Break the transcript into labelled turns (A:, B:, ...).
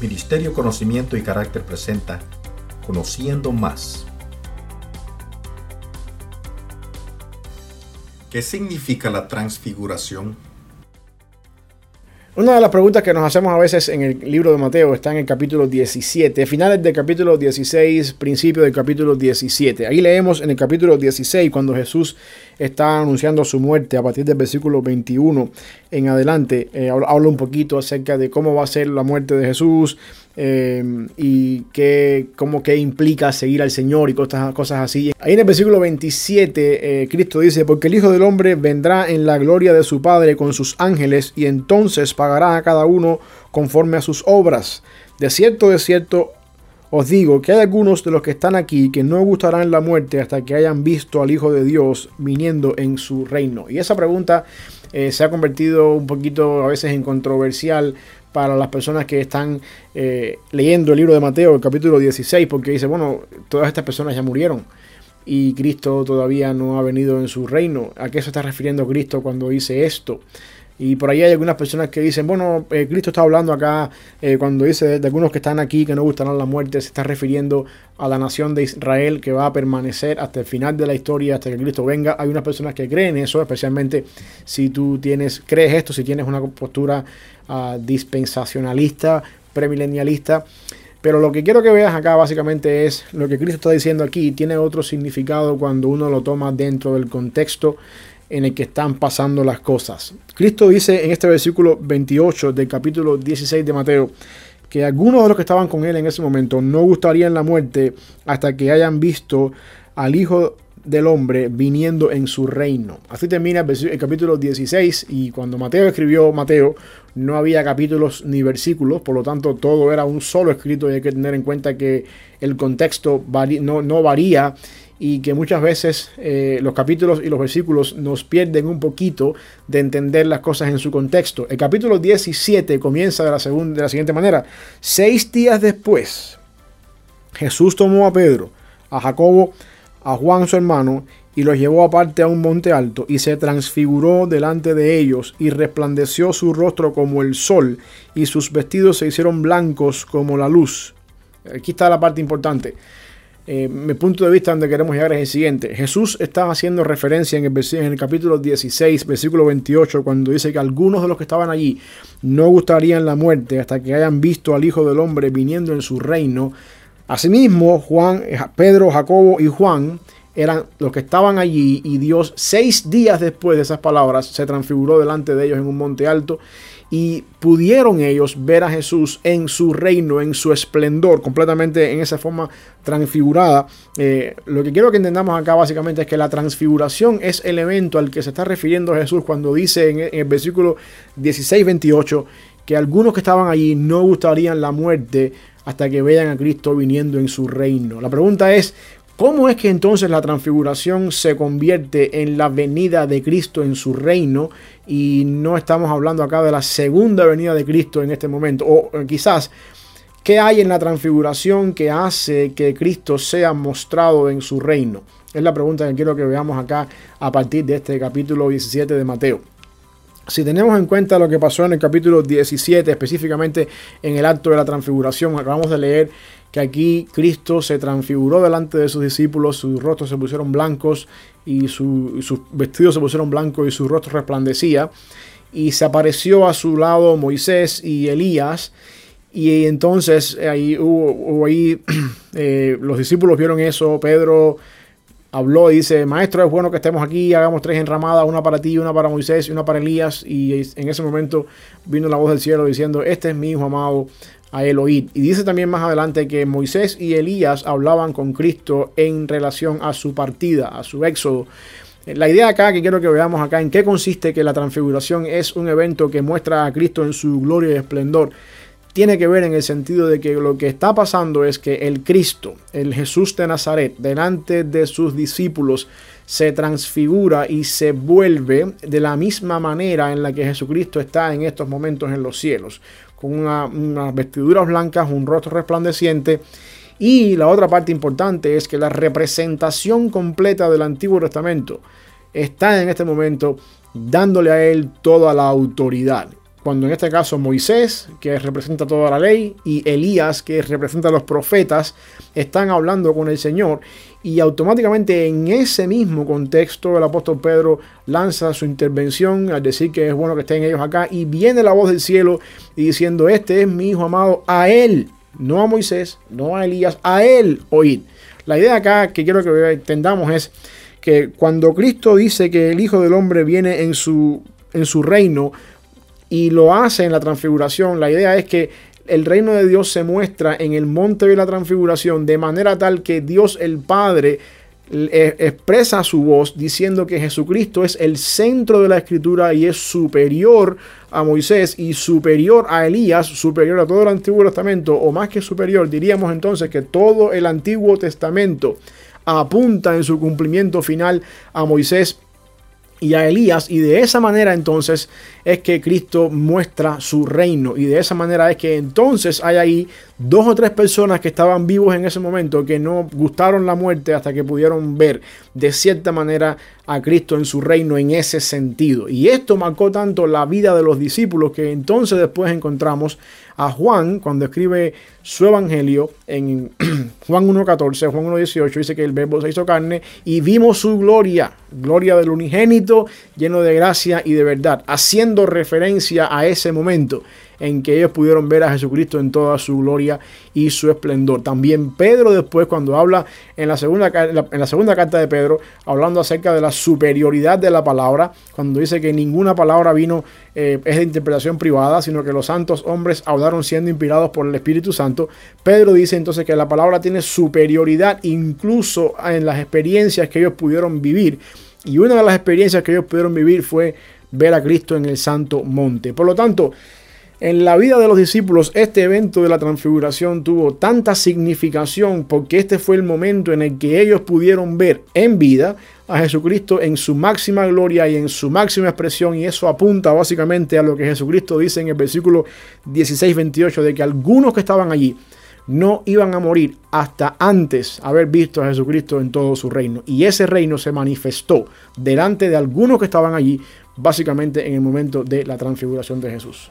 A: Ministerio Conocimiento y Carácter presenta Conociendo Más. ¿Qué significa la transfiguración?
B: Una de las preguntas que nos hacemos a veces en el libro de Mateo está en el capítulo 17, finales del capítulo 16, principio del capítulo 17. Ahí leemos en el capítulo 16 cuando Jesús está anunciando su muerte a partir del versículo 21 en adelante. Eh, habla un poquito acerca de cómo va a ser la muerte de Jesús, eh, y qué, cómo que implica seguir al Señor y cosas, cosas así. Ahí en el versículo 27, eh, Cristo dice, porque el Hijo del Hombre vendrá en la gloria de su Padre con sus ángeles y entonces pagará a cada uno conforme a sus obras. De cierto, de cierto, os digo que hay algunos de los que están aquí que no gustarán la muerte hasta que hayan visto al Hijo de Dios viniendo en su reino. Y esa pregunta eh, se ha convertido un poquito a veces en controversial para las personas que están eh, leyendo el libro de Mateo, el capítulo 16, porque dice, bueno, todas estas personas ya murieron y Cristo todavía no ha venido en su reino. ¿A qué se está refiriendo Cristo cuando dice esto? Y por ahí hay algunas personas que dicen, bueno, eh, Cristo está hablando acá, eh, cuando dice de, algunos que están aquí que no gustarán la muerte, se está refiriendo a la nación de Israel que va a permanecer hasta el final de la historia, hasta que Cristo venga. Hay unas personas que creen eso, especialmente si tú tienes, crees esto, si tienes una postura uh, dispensacionalista, premilenialista. Pero lo que quiero que veas acá básicamente es lo que Cristo está diciendo aquí, tiene otro significado cuando uno lo toma dentro del contexto en el que están pasando las cosas. Cristo dice en este versículo 28 del capítulo 16 de Mateo que algunos de los que estaban con él en ese momento no gustarían la muerte hasta que hayan visto al Hijo del Hombre viniendo en su reino. Así termina el, capítulo 16 y cuando Mateo escribió Mateo no había capítulos ni versículos, por lo tanto todo era un solo escrito y hay que tener en cuenta que el contexto no, no varía y que muchas veces eh, los capítulos y los versículos nos pierden un poquito de entender las cosas en su contexto. El capítulo 17 comienza de la, segunda, de la siguiente manera. Seis días después, Jesús tomó a Pedro, a Jacobo, a Juan su hermano, y los llevó aparte a un monte alto, y se transfiguró delante de ellos, y resplandeció su rostro como el sol, y sus vestidos se hicieron blancos como la luz. Aquí está la parte importante. Eh, mi punto de vista donde queremos llegar es el siguiente. Jesús está haciendo referencia en el, en el capítulo 16, versículo 28, cuando dice que algunos de los que estaban allí no gustarían la muerte hasta que hayan visto al Hijo del Hombre viniendo en su reino. Asimismo, Juan, Pedro, Jacobo y Juan eran los que estaban allí y Dios seis días después de esas palabras se transfiguró delante de ellos en un monte alto y pudieron ellos ver a Jesús en su reino, en su esplendor, completamente en esa forma transfigurada. Eh, lo que quiero que entendamos acá básicamente es que la transfiguración es el evento al que se está refiriendo Jesús cuando dice en el versículo 16-28 que algunos que estaban allí no gustarían la muerte hasta que vean a Cristo viniendo en su reino. La pregunta es, ¿Cómo es que entonces la transfiguración se convierte en la venida de Cristo en su reino? Y no estamos hablando acá de la segunda venida de Cristo en este momento. O quizás, ¿qué hay en la transfiguración que hace que Cristo sea mostrado en su reino? Es la pregunta que quiero que veamos acá a partir de este capítulo 17 de Mateo. Si tenemos en cuenta lo que pasó en el capítulo 17, específicamente en el acto de la transfiguración, acabamos de leer que aquí Cristo se transfiguró delante de sus discípulos, sus rostros se pusieron blancos y, sus vestidos se pusieron blancos y su rostro resplandecía. Y se apareció a su lado Moisés y Elías. Y entonces ahí hubo, ahí, eh, los discípulos vieron eso, Pedro habló y dice, maestro, es bueno que estemos aquí, hagamos tres enramadas, una para ti, una para Moisés y una para Elías. Y en ese momento vino la voz del cielo diciendo, este es mi hijo amado, a Elohim. Y dice también más adelante que Moisés y Elías hablaban con Cristo en relación a su partida, a su éxodo. La idea acá que quiero que veamos acá en qué consiste que la transfiguración es un evento que muestra a Cristo en su gloria y esplendor. Tiene que ver en el sentido de que lo que está pasando es que el Cristo, el Jesús de Nazaret, delante de sus discípulos, se transfigura y se vuelve de la misma manera en la que Jesucristo está en estos momentos en los cielos con unas vestiduras blancas, un rostro resplandeciente. Y la otra parte importante es que la representación completa del Antiguo Testamento está en este momento dándole a él toda la autoridad. Cuando en este caso Moisés, que representa toda la ley, y Elías, que representa a los profetas, están hablando con el Señor. Y automáticamente en ese mismo contexto el apóstol Pedro lanza su intervención al decir que es bueno que estén ellos acá. Y viene la voz del cielo y diciendo, este es mi hijo amado, a él, no a Moisés, no a Elías, a él oír. La idea acá que quiero que entendamos es que cuando Cristo dice que el Hijo del Hombre viene en su, en su reino, y lo hace en la transfiguración. La idea es que el reino de Dios se muestra en el monte de la transfiguración de manera tal que Dios el Padre eh, expresa su voz diciendo que Jesucristo es el centro de la escritura y es superior a Moisés y superior a Elías, superior a todo el Antiguo Testamento, o más que superior, diríamos entonces que todo el Antiguo Testamento apunta en su cumplimiento final a Moisés y a Elías y de esa manera entonces es que Cristo muestra su reino y de esa manera es que entonces hay ahí dos o tres personas que estaban vivos en ese momento que no gustaron la muerte hasta que pudieron ver de cierta manera a Cristo en su reino en ese sentido. Y esto marcó tanto la vida de los discípulos que entonces después encontramos a Juan cuando escribe su evangelio en Juan 1.14, Juan 1.18, dice que el verbo se hizo carne y vimos su gloria, gloria del unigénito lleno de gracia y de verdad, haciendo referencia a ese momento en que ellos pudieron ver a Jesucristo en toda su gloria y su esplendor. También Pedro después cuando habla en la segunda, en la segunda carta de Pedro, hablando acerca de la superioridad de la palabra, cuando dice que ninguna palabra vino eh, es de interpretación privada, sino que los santos hombres hablaron siendo inspirados por el Espíritu Santo, Pedro dice entonces que la palabra tiene superioridad incluso en las experiencias que ellos pudieron vivir. Y una de las experiencias que ellos pudieron vivir fue ver a Cristo en el Santo Monte. Por lo tanto, en la vida de los discípulos, este evento de la transfiguración tuvo tanta significación porque este fue el momento en el que ellos pudieron ver en vida a Jesucristo en su máxima gloria y en su máxima expresión y eso apunta básicamente a lo que Jesucristo dice en el versículo 16-28 de que algunos que estaban allí no iban a morir hasta antes haber visto a Jesucristo en todo su reino. Y ese reino se manifestó delante de algunos que estaban allí, básicamente en el momento de la transfiguración de Jesús.